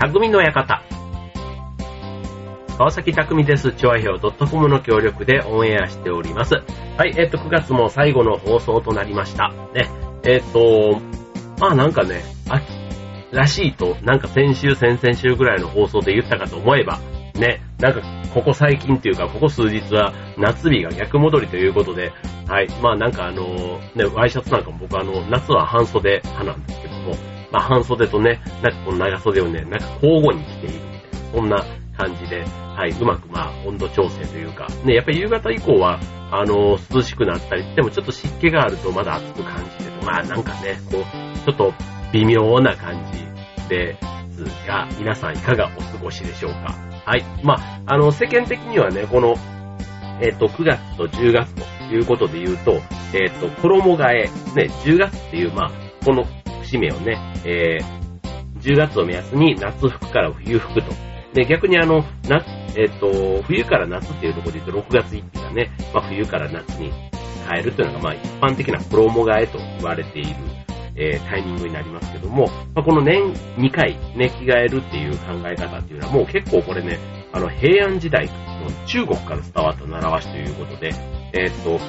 匠の館。川崎匠です。チョアヒョウ .com の協力でオンエアしております。はい、えっと、9月も最後の放送となりました。ね、えっと、まあなんかね、秋らしいと、なんか先週、先々週ぐらいの放送で言ったかと思えば、ね、なんかここ最近っていうか、ここ数日は夏日が逆戻りということで、はい、まあなんかあの、ね、ワイシャツなんかも僕あの、夏は半袖派なんですけども、まあ半袖とね、なんかこの長袖をね、なんか交互に着ているみたいな、そんな感じで、はい、うまくまあ温度調整というか、ね、やっぱり夕方以降は、あの、涼しくなったりしてもちょっと湿気があるとまだ暑く感じてまあなんかね、こう、ちょっと微妙な感じですが、皆さんいかがお過ごしでしょうかはい。まあ、あの、世間的にはね、この、えっ、ー、と、9月と10月ということで言うと、えっ、ー、と、衣替え、ね、10月っていう、まあ、この節目をね、えー、10月を目安に夏服から冬服と。で、逆にあの、夏、えっ、と、冬から夏っていうところで言うと、6月1日がね、まあ、冬から夏に変えるというのが、まあ、一般的な衣替えと言われているえー、タイミングになりますけども、まあ、この年2回ね、着替えるっていう考え方っていうのはもう結構これね、あの平安時代の中国から伝わった習わしということで、えー、と、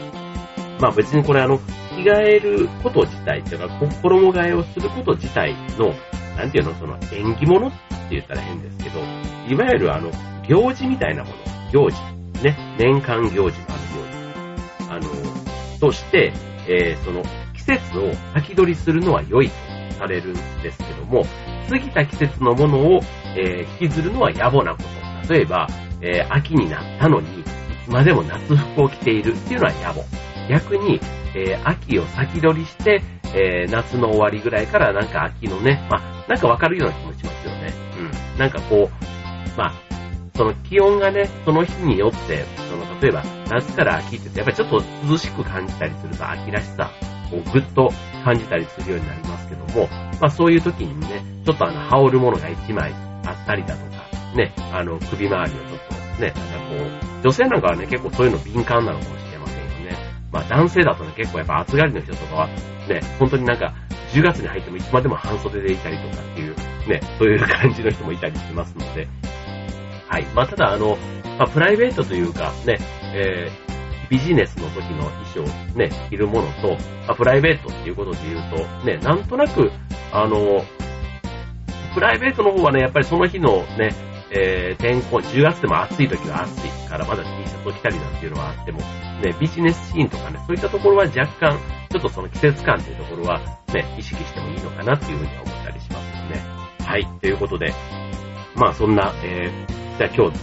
まあ別にこれあの、着替えること自体っていうか、衣替えをすること自体の、なんていうの、その縁起物って言ったら変ですけど、いわゆるあの、行事みたいなもの、行事、ね、年間行事のある行事、あの、として、えー、その、季節を先取りするのは良いとされるんですけども、過ぎた季節のものを、えー、引きずるのは野暮なこと。例えば、えー、秋になったのに、いつまでも夏服を着ているっていうのは野暮。逆に、えー、秋を先取りして、えー、夏の終わりぐらいからなんか秋のね、まあ、なんかわかるような気もしますよね。うん。なんかこう、まあ、その気温がね、その日によって、その例えば夏から秋ってやっぱりちょっと涼しく感じたりすると秋らしさこうぐっと感じたりするようになりますけども、まあそういう時にね、ちょっとあの、羽織るものが一枚あったりだとか、ね、あの、首周りをちょっとね、なんかこう、女性なんかはね、結構そういうの敏感なのかもしれませんよね。まあ男性だとね、結構やっぱ暑がりの人とかは、ね、本当になんか、10月に入ってもいつまでも半袖でいたりとかっていう、ね、そういう感じの人もいたりしますので、はい。まあただあの、まあプライベートというか、ね、えー、ビジネスの時の衣装ね、着るものと、まあ、プライベートっていうことで言うと、ね、なんとなく、あの、プライベートの方はね、やっぱりその日のね、えー、天候、10月でも暑い時は暑いからまだ T シャツを着たりなんていうのはあっても、ね、ビジネスシーンとかね、そういったところは若干、ちょっとその季節感っていうところはね、意識してもいいのかなっていうふうに思ったりしますね。はい、ということで、まあそんな、えー、じゃあ今日、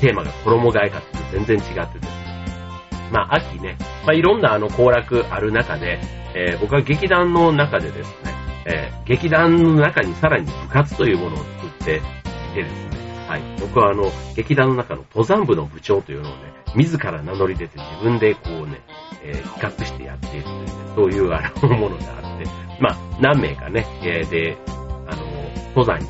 テーマが衣替えかって全然違ってですね、まあ、秋ね、まあ、いろんなあの、行楽ある中で、えー、僕は劇団の中でですね、えー、劇団の中にさらに部活というものを作っていてですね、はい、僕はあの、劇団の中の登山部の部長というのをね、自ら名乗り出て自分でこうね、えー、企画してやっているというね、そういうあの、ものがあって、まあ、何名かね、えー、で、あの、登山に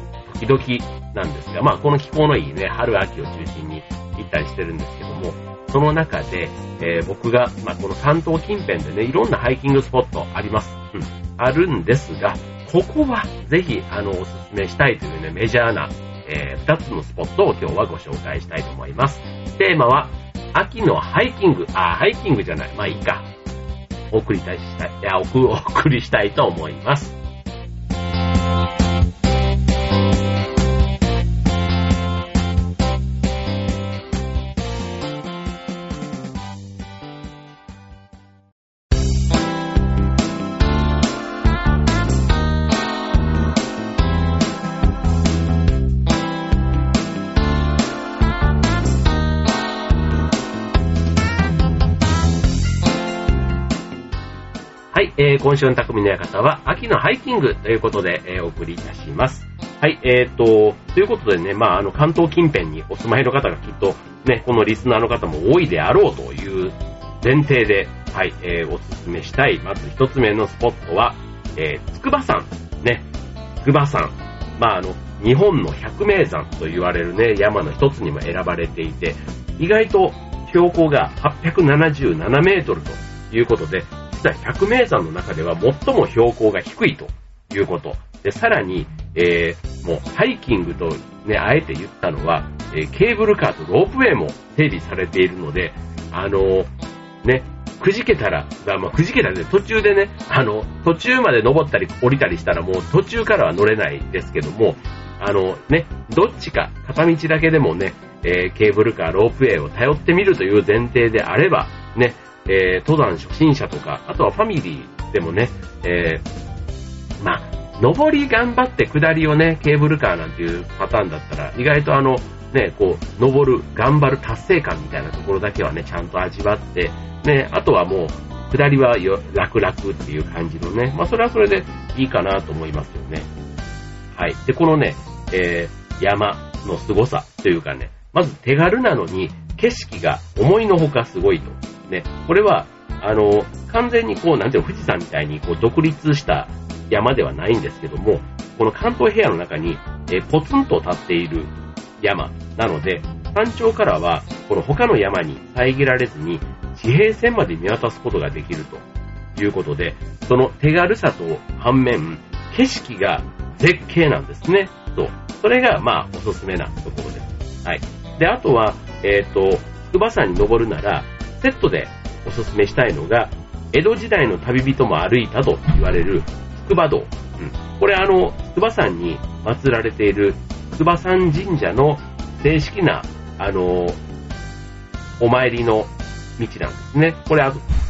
時々なんですが、まあ、この気候のいいね、春秋を中心に行ったりしてるんですけども、その中で、えー、僕が、まあ、この関東近辺でね、いろんなハイキングスポットあります。うん。あるんですが、ここはぜひ、あの、おすすめしたいというね、メジャーな、えー、2つのスポットを今日はご紹介したいと思います。テーマは、秋のハイキング、あ、ハイキングじゃない、まあいいか。お送りしたい、いや、お送りしたいと思います。いえー、今週の匠の館は秋のハイキングということで、えー、お送りいたします。はい、えーと、ということでね、まあ、あの、関東近辺にお住まいの方がきっと、ね、このリスナーの方も多いであろうという前提で、はい、えー、おすすめしたい、まず一つ目のスポットは、えー、筑波山。ね、筑波山。まあ、あの、日本の百名山と言われるね、山の一つにも選ばれていて、意外と標高が877メートルということで、実は百名山の中では最も標高が低いということ。で、さらに、えー、もうハイキングとね、あえて言ったのは、えー、ケーブルカーとロープウェイも整備されているので、あのー、ね、くじけたら、まあ、くじけたらね、途中でね、あの、途中まで登ったり降りたりしたらもう途中からは乗れないですけども、あのね、どっちか片道だけでもね、えー、ケーブルカー、ロープウェイを頼ってみるという前提であれば、ね、えー、登山初心者とか、あとはファミリーでもね、えー、まあ、上り頑張って下りをね、ケーブルカーなんていうパターンだったら、意外とあの、ね、こう、登る、頑張る達成感みたいなところだけはね、ちゃんと味わって、ね、あとはもう、下りは楽々っていう感じのね、まあそれはそれでいいかなと思いますよね。はい。で、このね、えー、山の凄さというかね、まず手軽なのに景色が思いのほかすごいと。ね、これは、あの、完全にこう、なんていうの、富士山みたいにこう独立した山ではないんですけども、この関東平野の中に、えー、ポツンと立っている山なので、山頂からは、この他の山に遮られずに、地平線まで見渡すことができるということで、その手軽さと反面、景色が絶景なんですね。そう。それが、まあ、おすすめなところです。はい。で、あとは、えっ、ー、と、筑波山に登るなら、セットでおすすめしたいのが、江戸時代の旅人も歩いたと言われる筑波道。うん。これあの、筑波山に祀られている筑波山神社の正式な、あの、お参りの道なんですね。これ、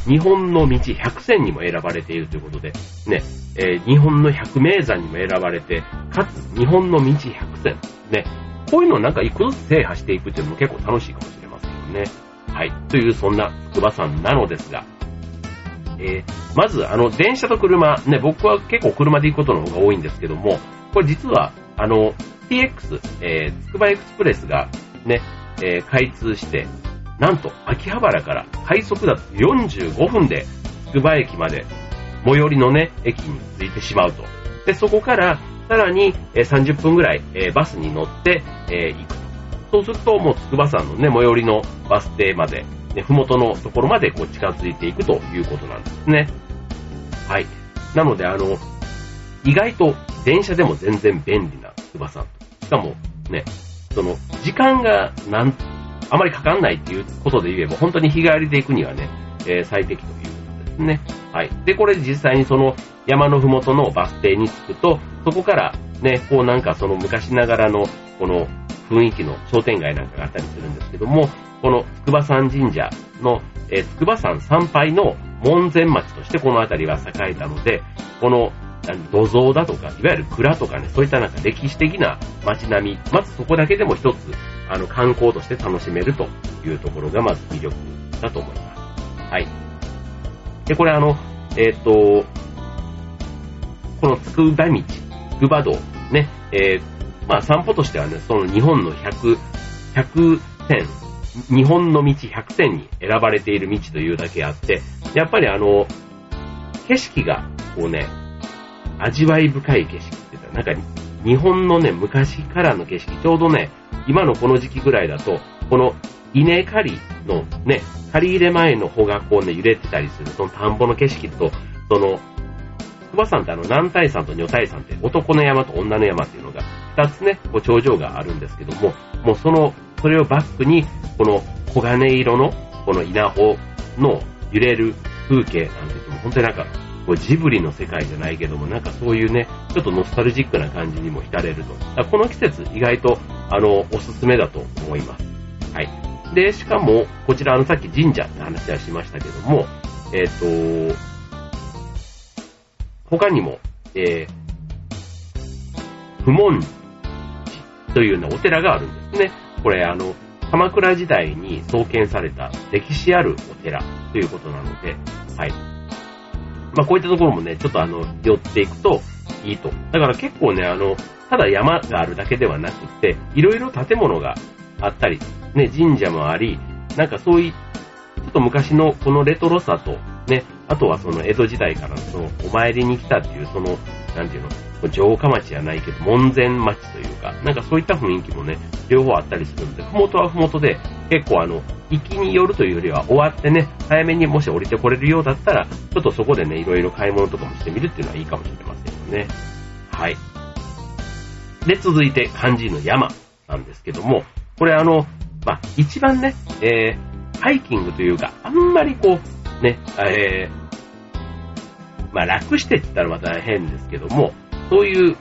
日本の道100選にも選ばれているということで、ね、えー、日本の百名山にも選ばれて、かつ日本の道100選、ね、こういうのをなんか一個ずつ制覇していくっていうのも結構楽しいかもしれませんよね。はい。という、そんな筑波山なのですが、えー、まず、あの、電車と車、ね、僕は結構車で行くことの方が多いんですけども、これ実は、あの、TX、えー、つくばエクスプレスがね、えー、開通して、なんと、秋葉原から快速だと45分で、つくば駅まで、最寄りのね、駅に着いてしまうと。で、そこから、さらに、えー、30分ぐらい、えー、バスに乗って、えー、行く。そうすると、もう筑波山のね、最寄りのバス停まで、ね、ふもとのところまでこう近づいていくということなんですね。はい。なので、あの、意外と電車でも全然便利な筑波山。しかも、ね、その、時間がなん、あまりかかんないっていうことで言えば、本当に日帰りで行くにはね、えー、最適ということですね。はい。で、これ実際にその山のふもとのバス停に着くと、そこからね、こうなんかその昔ながらのこの雰囲気の商店街なんかがあったりするんですけども、この筑波山神社の、えー、筑波山参拝の門前町としてこの辺りは栄えたので、この土蔵だとか、いわゆる蔵とかね、そういったなんか歴史的な街並み、まずそこだけでも一つ、あの、観光として楽しめるというところがまず魅力だと思います。はい。で、これあの、えっ、ー、と、このつくば道、つくば道、ね、えー、まあ散歩としてはね、その日本の100、100点、日本の道100点に選ばれている道というだけあって、やっぱりあの、景色が、こうね、味わい深い景色って言ったら、なんか日本のね、昔からの景色、ちょうどね、今のこの時期ぐらいだと、この稲刈りのね、刈り入れ前の穂がこうね、揺れてたりする、その田んぼの景色と、その、筑波山ってあの、南大山と女大山って男の山と女の山っていうのが、二つね、こう頂上があるんですけども、もうその、それをバックに、この黄金色の、この稲穂の揺れる風景なんて言っても、本当になんか、ジブリの世界じゃないけども、なんかそういうね、ちょっとノスタルジックな感じにも浸れると。この季節、意外と、あの、おすすめだと思います。はい。で、しかも、こちら、あの、さっき神社って話はしましたけども、えっ、ー、と、他にも、えー、不問というようなお寺があるんですね。これ、あの、鎌倉時代に創建された歴史あるお寺ということなので、はい。まあ、こういったところもね、ちょっとあの、寄っていくといいと。だから結構ね、あの、ただ山があるだけではなくて、いろいろ建物があったり、ね、神社もあり、なんかそういう、ちょっと昔のこのレトロさと、ね、あとはその江戸時代からのそのお参りに来たっていうその、なんていうの、城下町じゃないけど門前町というか、なんかそういった雰囲気もね、両方あったりするんで、ふもとはふもとで、結構あの、行きによるというよりは終わってね、早めにもし降りてこれるようだったら、ちょっとそこでね、いろいろ買い物とかもしてみるっていうのはいいかもしれませんよね。はい。で、続いて漢字の山なんですけども、これあの、まあ、一番ね、えー、ハイキングというか、あんまりこう、ね、えー、まあ、楽してって言ったらまた変ですけども、そういう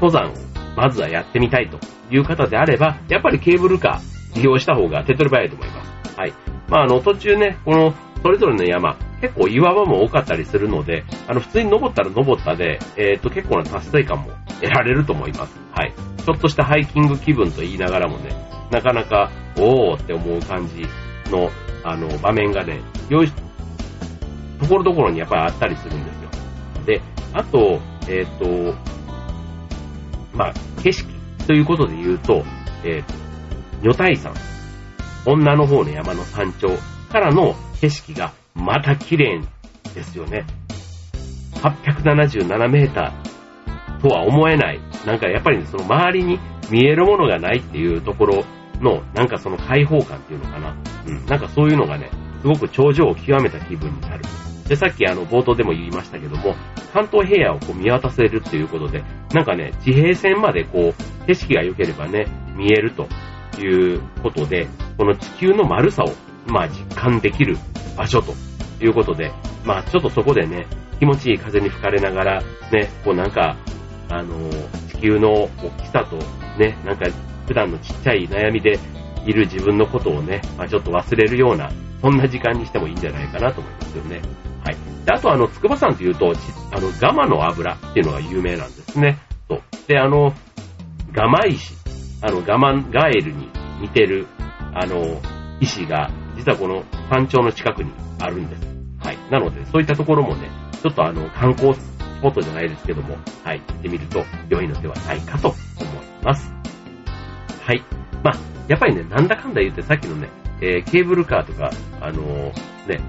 登山をまずはやってみたいという方であれば、やっぱりケーブルカー利用した方が手っ取り早いと思います。はい。まあ、あの、途中ね、この、それぞれの山、結構岩場も多かったりするので、あの、普通に登ったら登ったで、えっ、ー、と、結構な達成感も得られると思います。はい。ちょっとしたハイキング気分と言いながらもね、なかなか、おーって思う感じの、あの、場面がね、よい、ところどころにやっぱりあったりするんですよ。で、あと、えっ、ー、と、まあ、景色ということで言うと、えー、女体山、女の方の山の山頂からの景色がまた綺麗ですよね。877メーターとは思えない。なんかやっぱり、ね、その周りに見えるものがないっていうところの、なんかその開放感っていうのかな。うん。なんかそういうのがね、すごく頂上を極めた気分になる。で、さっきあの冒頭でも言いましたけども、関東平野をこう見渡せるっていうことで、なんかね、地平線までこう、景色が良ければね、見えるということで、この地球の丸さを、まあ実感できる場所ということで、まあちょっとそこでね、気持ちいい風に吹かれながら、ね、こうなんか、あの地球の大きさと、ね、なんか普段のちっちゃい悩みでいる自分のことをね、まあ、ちょっと忘れるような、そんな時間にしてもいいんじゃないかなと思いますよね。はい。で、あとあの、筑波山というと、あの、ガマの油っていうのが有名なんですね。と。で、あの、ガマ石、あの、ガマン、ガエルに似てる、あの、石が、実はこの山頂の近くにあるんです。はい。なので、そういったところもね、ちょっとあの、観光スポットじゃないですけども、はい、行ってみると良いのではないかと思います。はい。まあ、やっぱりね、なんだかんだ言ってさっきのね、えー、ケーブルカーとか、あのー、ね、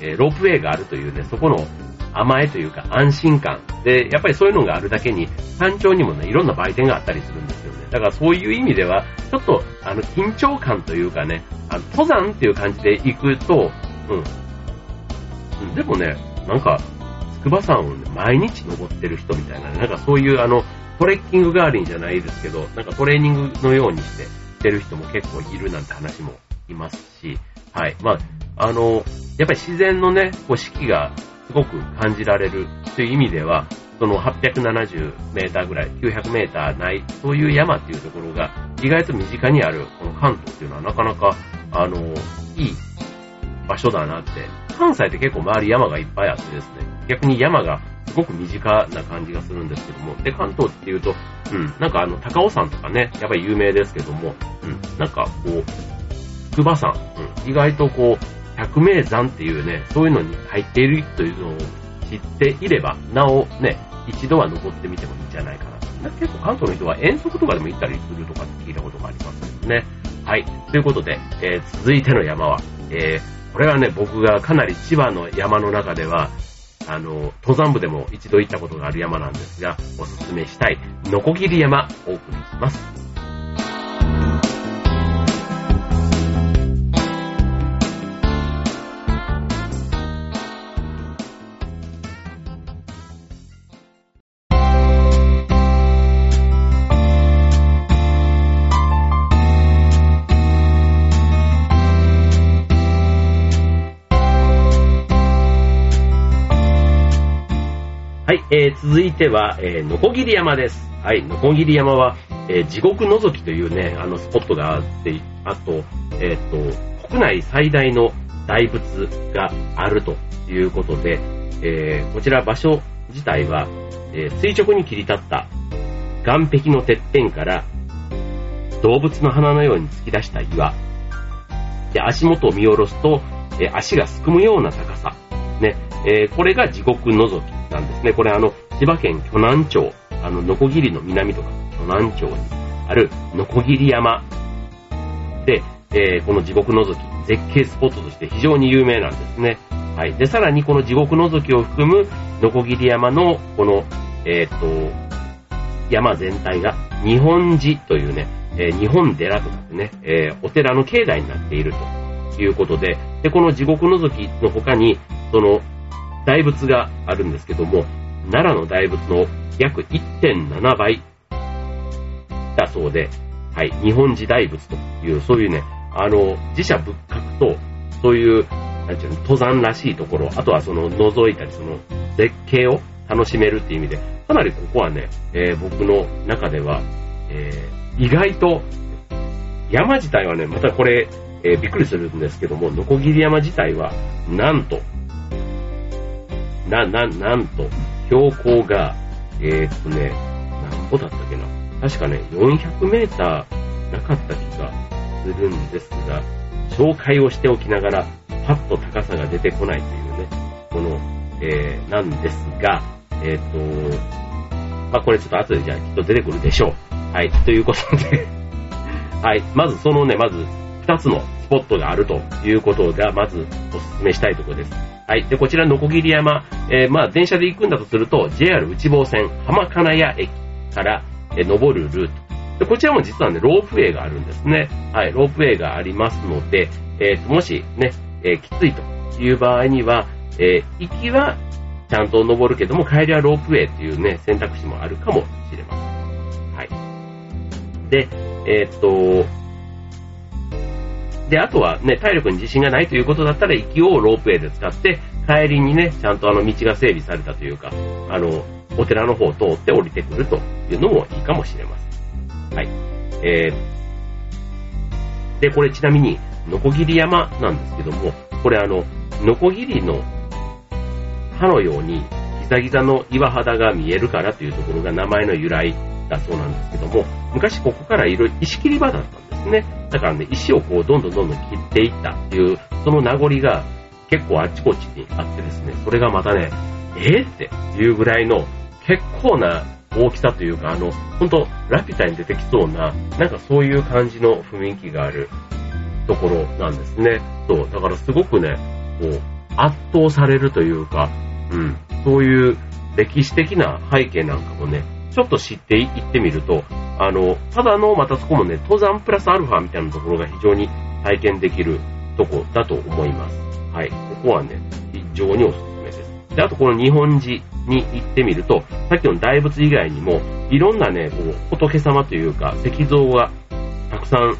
え、ロープウェイがあるというね、そこの甘えというか安心感。で、やっぱりそういうのがあるだけに、山頂にもね、いろんな売店があったりするんですよね。だからそういう意味では、ちょっと、あの、緊張感というかね、あの、登山っていう感じで行くと、うん。でもね、なんか、筑波山をね、毎日登ってる人みたいなね、なんかそういうあの、トレッキング代わりにじゃないですけど、なんかトレーニングのようにしてしてる人も結構いるなんて話もいますし、はい。まあ、あの、やっぱり自然のね、こう四季がすごく感じられるという意味では、その870メーターぐらい、900メーターない、そういう山っていうところが意外と身近にあるこの関東っていうのはなかなか、あの、いい場所だなって。関西って結構周り山がいっぱいあってですね、逆に山がすごく身近な感じがするんですけども、で、関東っていうと、うん、なんかあの、高尾山とかね、やっぱり有名ですけども、うん、なんかこう、筑波山、うん、意外とこう、百名山っていうね、そういうのに入っているというのを知っていれば、なおね、一度は登ってみてもいいんじゃないかな。結構関東の人は遠足とかでも行ったりするとかって聞いたことがありますけどね。はい。ということで、えー、続いての山は、えー、これはね、僕がかなり千葉の山の中では、あの、登山部でも一度行ったことがある山なんですが、おすすめしたい、ノコギリ山、お送りします。えー、続いては、えー、のこぎり山です。はい、のこぎり山は、えー、地獄のぞきというね、あのスポットがあって、あと、えっ、と、国内最大の大仏があるということで、えこちら場所自体は、え垂直に切り立った岩壁のてっぺんから動物の鼻のように突き出した岩。で、足元を見下ろすと、え足がすくむような高さ。ね、えこれが地獄のぞき。なんですね。これあの、千葉県鋸南町、あの、ノコギリの南とか、鋸南町にあるノコギリ山で、えー、この地獄のぞき、絶景スポットとして非常に有名なんですね。はい。で、さらにこの地獄のぞきを含むノコギリ山の、この、えっ、と、山全体が日本寺というね、えー、日本寺とかってね、えー、お寺の境内になっているということで、で、この地獄のぞきの他に、その大仏があるんですけども、奈良の大仏の約1.7倍たそうで、はい、日本時代物という、そういうね、あの、自社仏閣と、そういう、なんていうの、登山らしいところ、あとはその、覗いたり、その、絶景を楽しめるっていう意味で、かなりここはね、えー、僕の中では、えー、意外と、山自体はね、またこれ、えー、びっくりするんですけども、ノコギリ山自体は、なんと、な、な、なんと、標高が、えー、っとね、何歩だったっけな。確かね、400メーターなかった気がするんですが、紹介をしておきながら、パッと高さが出てこないというね、この、えー、なんですが、えっ、と、まあ、これちょっと後でじゃあきっと出てくるでしょう。はい、ということで はい、まずそのね、まず2つのスポットがあるということが、まずお勧めしたいところです。はい。で、こちら、のこぎり山、えー、まあ、電車で行くんだとすると、JR 内房線浜金谷駅から、えー、登るルート。で、こちらも実はね、ロープウェイがあるんですね。はい。ロープウェイがありますので、えー、もしね、えー、きついという場合には、えー、行きはちゃんと登るけども、帰りはロープウェイっていうね、選択肢もあるかもしれません。はい。で、えー、っと、で、あとはね、体力に自信がないということだったら、行きをロープウェイで使って、帰りにね、ちゃんとあの道が整備されたというか、あの、お寺の方を通って降りてくるというのもいいかもしれません。はい。えー、で、これちなみに、ノコギリ山なんですけども、これあの、ノコギリの歯のようにギザギザの岩肌が見えるからというところが名前の由来だそうなんですけども、昔ここからいろいろ石切り場だったんですね。だからね、石をこうどんどんどんどん切っていったっていう、その名残が結構あちこちにあってですね、それがまたね、えー、っていうぐらいの結構な大きさというか、あの、ほんと、ラピュタに出てきそうな、なんかそういう感じの雰囲気があるところなんですね。そう、だからすごくね、こう、圧倒されるというか、うん、そういう歴史的な背景なんかもね、ちょっと知っていってみると、あの、ただの、またそこもね、登山プラスアルファみたいなところが非常に体験できるとこだと思います。はい。ここはね、非常におすすめです。で、あとこの日本寺に行ってみると、さっきの大仏以外にも、いろんなね、こう、仏様というか、石像がたくさん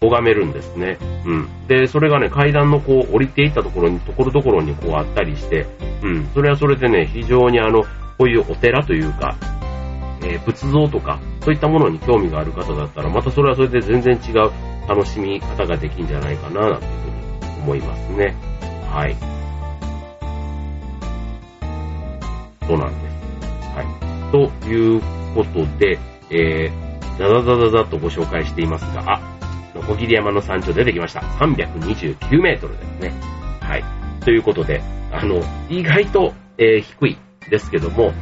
拝めるんですね。うん。で、それがね、階段のこう、降りていったところに、ところどころにこうあったりして、うん。それはそれでね、非常にあの、こういうお寺というか、えー、仏像とか、そういったものに興味がある方だったら、またそれはそれで全然違う楽しみ方ができるんじゃないかな、なんていうふうに思いますね。はい。そうなんです。はい。ということで、えー、ザザザザザとご紹介していますが、あ、のこぎり山の山頂出てきました。329メートルですね。はい。ということで、あの、意外と、えー、低いですけども、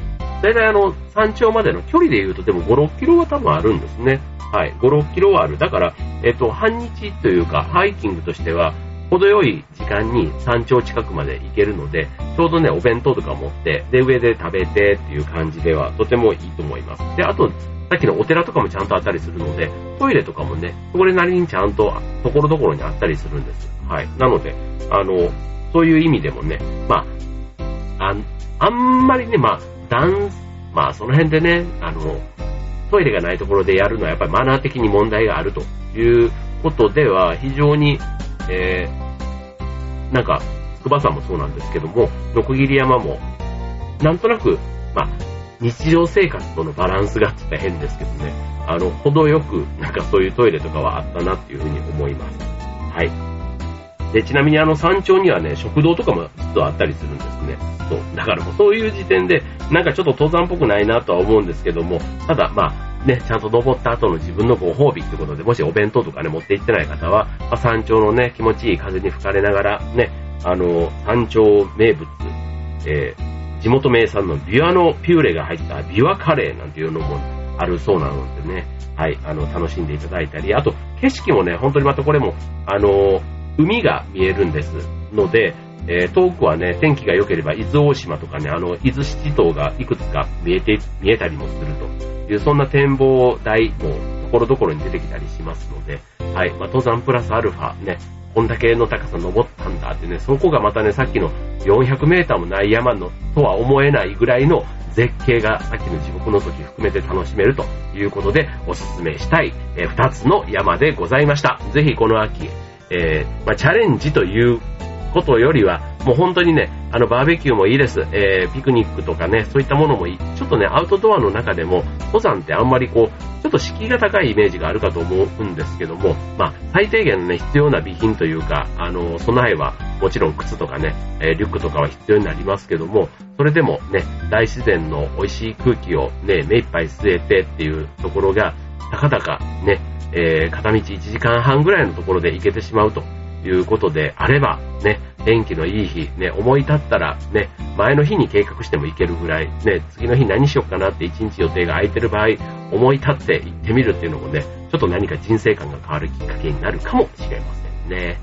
大体あの、山頂までの距離で言うと、でも5、6キロは多分あるんですね。はい。5、6キロはある。だから、えっ、と、半日というか、ハイキングとしては、程よい時間に山頂近くまで行けるので、ちょうどね、お弁当とか持って、で、上で食べてっていう感じでは、とてもいいと思います。で、あと、さっきのお寺とかもちゃんとあったりするので、トイレとかもね、それなりにちゃんと、ところどころにあったりするんです。はい。なので、あの、そういう意味でもね、まあ、ああんまりね、まあ、ダンス、まあ、その辺でね、あの、トイレがないところでやるのはやっぱりマナー的に問題があるということでは、非常に、えー、なんか、筑波山もそうなんですけども、六切山も、なんとなく、まあ、日常生活とのバランスがちょっと変ですけどね、あの、程よく、なんかそういうトイレとかはあったなっていうふうに思います。はい。で、ちなみにあの山頂にはね、食堂とかも実はあったりするんですね。そう。だからもうそういう時点で、なんかちょっと登山っぽくないなとは思うんですけども、ただまあ、ね、ちゃんと登った後の自分のご褒美ってことで、もしお弁当とかね、持って行ってない方は、まあ、山頂のね、気持ちいい風に吹かれながら、ね、あの、山頂名物、えー地元名産のビワのピューレが入ったビワカレーなんていうのもあるそうなのでね、はい、あの、楽しんでいただいたり、あと、景色もね、本当にまたこれも、あの、海が見えるんですので、えー、遠くはね、天気が良ければ伊豆大島とかね、あの、伊豆七島がいくつか見えて、見えたりもすると。いう、そんな展望台もところどころに出てきたりしますので、はい、まあ、登山プラスアルファね、こんだけの高さ登ったんだってね、そこがまたね、さっきの400メーターもない山のとは思えないぐらいの絶景がさっきの地獄の時含めて楽しめるということでおすすめしたい、2つの山でございました。ぜひこの秋、えー、まあ、チャレンジということよりは、もう本当にね、あの、バーベキューもいいです。えー、ピクニックとかね、そういったものもいい。ちょっとね、アウトドアの中でも、登山ってあんまりこう、ちょっと敷居が高いイメージがあるかと思うんですけども、まあ、最低限ね、必要な備品というか、あの、備えは、もちろん靴とかね、えー、リュックとかは必要になりますけども、それでもね、大自然の美味しい空気をね、目いっぱい吸えてっていうところが、たかだかね、えー、片道1時間半ぐらいのところで行けてしまうということであれば、ね、天気のいい日、ね、思い立ったら、ね、前の日に計画しても行けるぐらい、ね、次の日何しよっかなって1日予定が空いてる場合、思い立って行ってみるっていうのもね、ちょっと何か人生観が変わるきっかけになるかもしれませんね。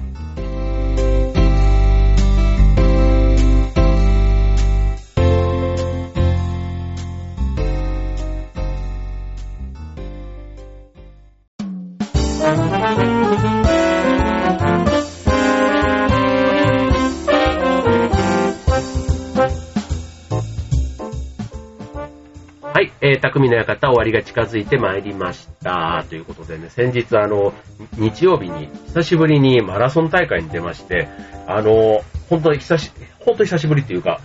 はいえー、匠の館終わりが近づいてまいりました。ということでね、先日あの、日曜日に久しぶりにマラソン大会に出まして、あの、本当に久し、本当に久しぶりっていうか、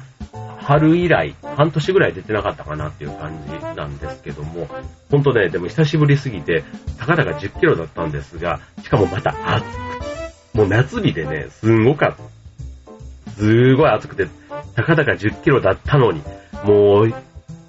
春以来、半年ぐらい出てなかったかなっていう感じなんですけども、本当ね、でも久しぶりすぎて、たかだか10キロだったんですが、しかもまた暑く、もう夏日でね、すんごかった。すごい暑くて、たかだか10キロだったのに、もう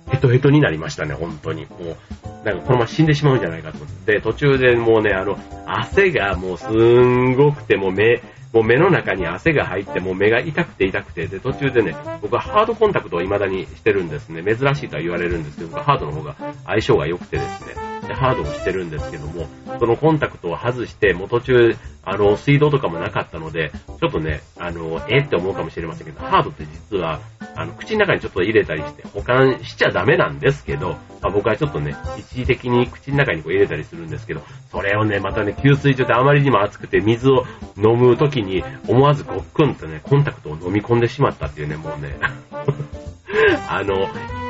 ヘトヘトになりましたね、本当に。もう、なんかこのまま死んでしまうんじゃないかと思って。途中でもうね、あの、汗がもうすんごくて、もう目、もう目の中に汗が入って、もう目が痛くて痛くて、で、途中でね、僕はハードコンタクトを未だにしてるんですね。珍しいとは言われるんですけど、ハードの方が相性が良くてですね、で、ハードをしてるんですけども、そのコンタクトを外して、もう途中、あの、水道とかもなかったので、ちょっとね、あの、えって思うかもしれませんけど、ハードって実は、あの、口の中にちょっと入れたりして保管しちゃダメなんですけど、まあ、僕はちょっとね、一時的に口の中にこう入れたりするんですけど、それをね、またね、給水所であまりにも熱くて水を飲む時に思わずごっくんとね、コンタクトを飲み込んでしまったっていうね、もうね、あの、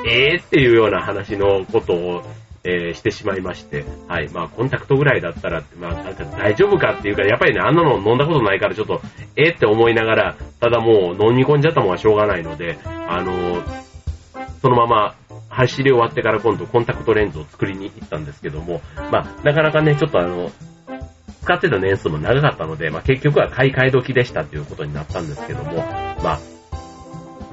えーっていうような話のことを、えー、してしまいまして、はい。まあ、コンタクトぐらいだったら、まあ、なんか大丈夫かっていうか、やっぱりね、あんなの飲んだことないから、ちょっと、えー、って思いながら、ただもう飲み込んじゃったもんはしょうがないので、あのー、そのまま、走り終わってから今度コンタクトレンズを作りに行ったんですけども、まあ、なかなかね、ちょっとあの、使ってた年数も長かったので、まあ、結局は買い替え時でしたということになったんですけども、まあ、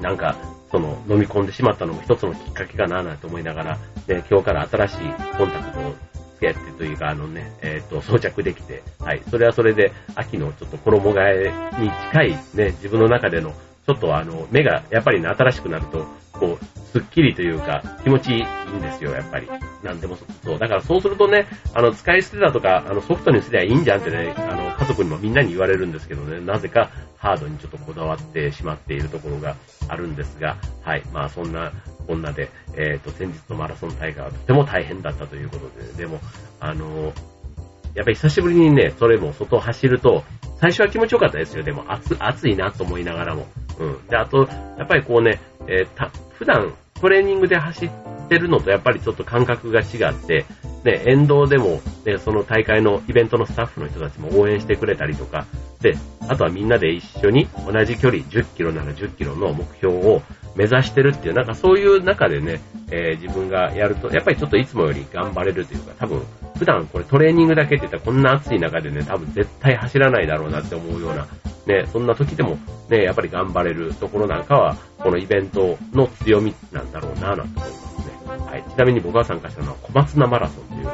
なんか、その飲み込んでしまったのも一つのきっかけかななんて思いながら、で、今日から新しいコンタクトをつけてというか、あのね、えっ、ー、と、装着できて、はい、それはそれで秋のちょっと衣替えに近いね、自分の中での、ちょっとあの、目がやっぱりね、新しくなると、こう、すっきりというか、気持ちいいんですよ、やっぱり。なんでもそう。だからそうするとね、あの、使い捨てだとか、あの、ソフトにすりゃいいんじゃんってね、あの、家族にもみんなに言われるんですけどね、なぜかハードにちょっとこだわってしまっているところがあるんですが、はい。まあ、そんな、こんなで、えっ、ー、と、先日のマラソン大会はとても大変だったということで、でも、あの、やっぱり久しぶりにね、それも外走ると、最初は気持ちよかったですよ。でも暑、暑いなと思いながらも。うん。で、あと、やっぱりこうね、えー、た、普段トレーニングで走ってるのとやっぱりちょっと感覚が違って、ね、沿道でも、ね、その大会のイベントのスタッフの人たちも応援してくれたりとか、で、あとはみんなで一緒に同じ距離10キロなら10キロの目標を目指してるっていう、なんかそういう中でね、えー、自分がやると、やっぱりちょっといつもより頑張れるというか、多分、普段これトレーニングだけって言ったらこんな暑い中でね、多分絶対走らないだろうなって思うような、ね、そんな時でもね、やっぱり頑張れるところなんかは、このイベントの強みなんだろうなぁ、なんて思いますね。はい。ちなみに僕が参加したのは小松菜マラソンというね、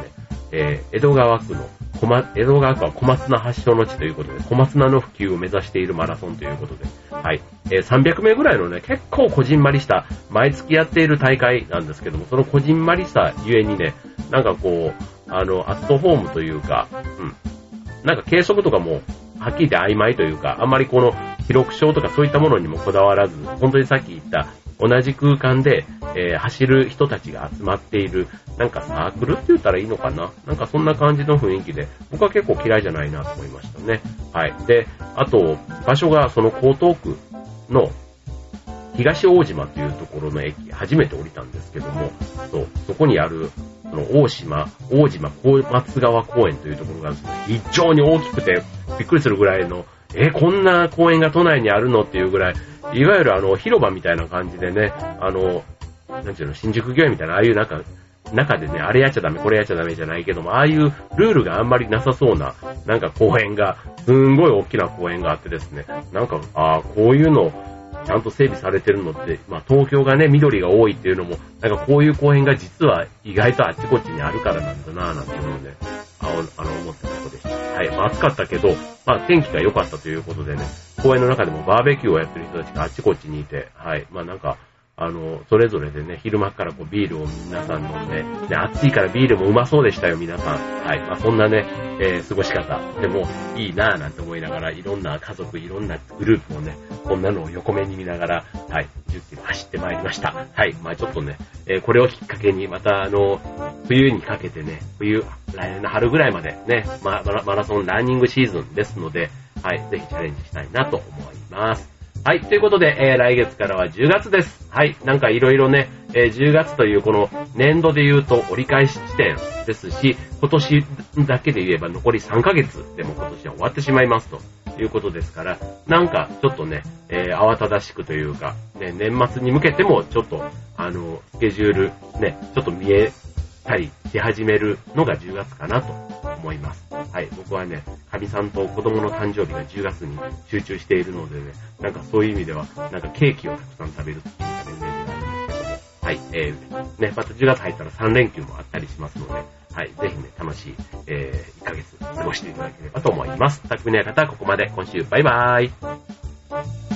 えー、江戸川区の小松、江戸川区は小松菜発祥の地ということで、小松菜の普及を目指しているマラソンということで、はい。えー、300名ぐらいのね、結構こじんまりした、毎月やっている大会なんですけども、そのこじんまりさゆえにね、なんかこう、あの、アットホームというか、うん。なんか計測とかも、はっきり言って曖昧というか、あんまりこの記録証とかそういったものにもこだわらず、本当にさっき言った、同じ空間で、えー、走る人たちが集まっている、なんかサークルって言ったらいいのかな？なんかそんな感じの雰囲気で、僕は結構嫌いじゃないなと思いましたね。はい。で、あと、場所がその江東区の東大島というところの駅、初めて降りたんですけども、そうそこにある、その大島、大島小松川公園というところが非常に大きくて、びっくりするぐらいの、え、こんな公園が都内にあるのっていうぐらい、いわゆるあの、広場みたいな感じでね、あの、なんていうの、新宿御苑みたいな、ああいうなんか、中でね、あれやっちゃダメ、これやっちゃダメじゃないけども、ああいうルールがあんまりなさそうな、なんか公園が、すんごい大きな公園があってですね、なんか、ああ、こういうの、ちゃんと整備されてるのって、まあ東京がね、緑が多いっていうのも、なんかこういう公園が実は意外とあっちこっちにあるからなんだなぁなんていうので、ああの、思ったところでした。はい。まあ暑かったけど、まあ天気が良かったということでね、公園の中でもバーベキューをやってる人たちがあっちこっちにいて、はい。まあなんか、あの、それぞれでね、昼間からこうビールを皆さん飲んで、で、暑いからビールもうまそうでしたよ、皆さん。はい。まあ、そんなね、えー、過ごし方でもいいなぁなんて思いながら、いろんな家族、いろんなグループをね、こんなのを横目に見ながら、はい、10キロ走ってまいりました。はい。まあちょっとね、えー、これをきっかけに、またあの、冬にかけてね、冬、来年の春ぐらいまでね、ま、マラソンランニングシーズンですので、はい、ぜひチャレンジしたいなと思います。はい、ということで、えー、来月からは10月です。はい、なんかいろいろね、えー、10月というこの年度で言うと折り返し地点ですし、今年だけで言えば残り3ヶ月でも今年は終わってしまいますということですから、なんかちょっとね、えー、慌ただしくというか、ね、年末に向けてもちょっと、あの、スケジュール、ね、ちょっと見えりし始めるのが10月かなと思います。はい、僕はね、かみさんと子供の誕生日が10月に集中しているのでね、なんかそういう意味では、なんかケーキをたくさん食べるっていうイメージがあるんですけども、はい、えー、ね、また10月入ったら3連休もあったりしますので、はい、ぜひね、楽しい、えー、1ヶ月過ごしていただければと思います。匠の方はここまで、今週、バイバーイ。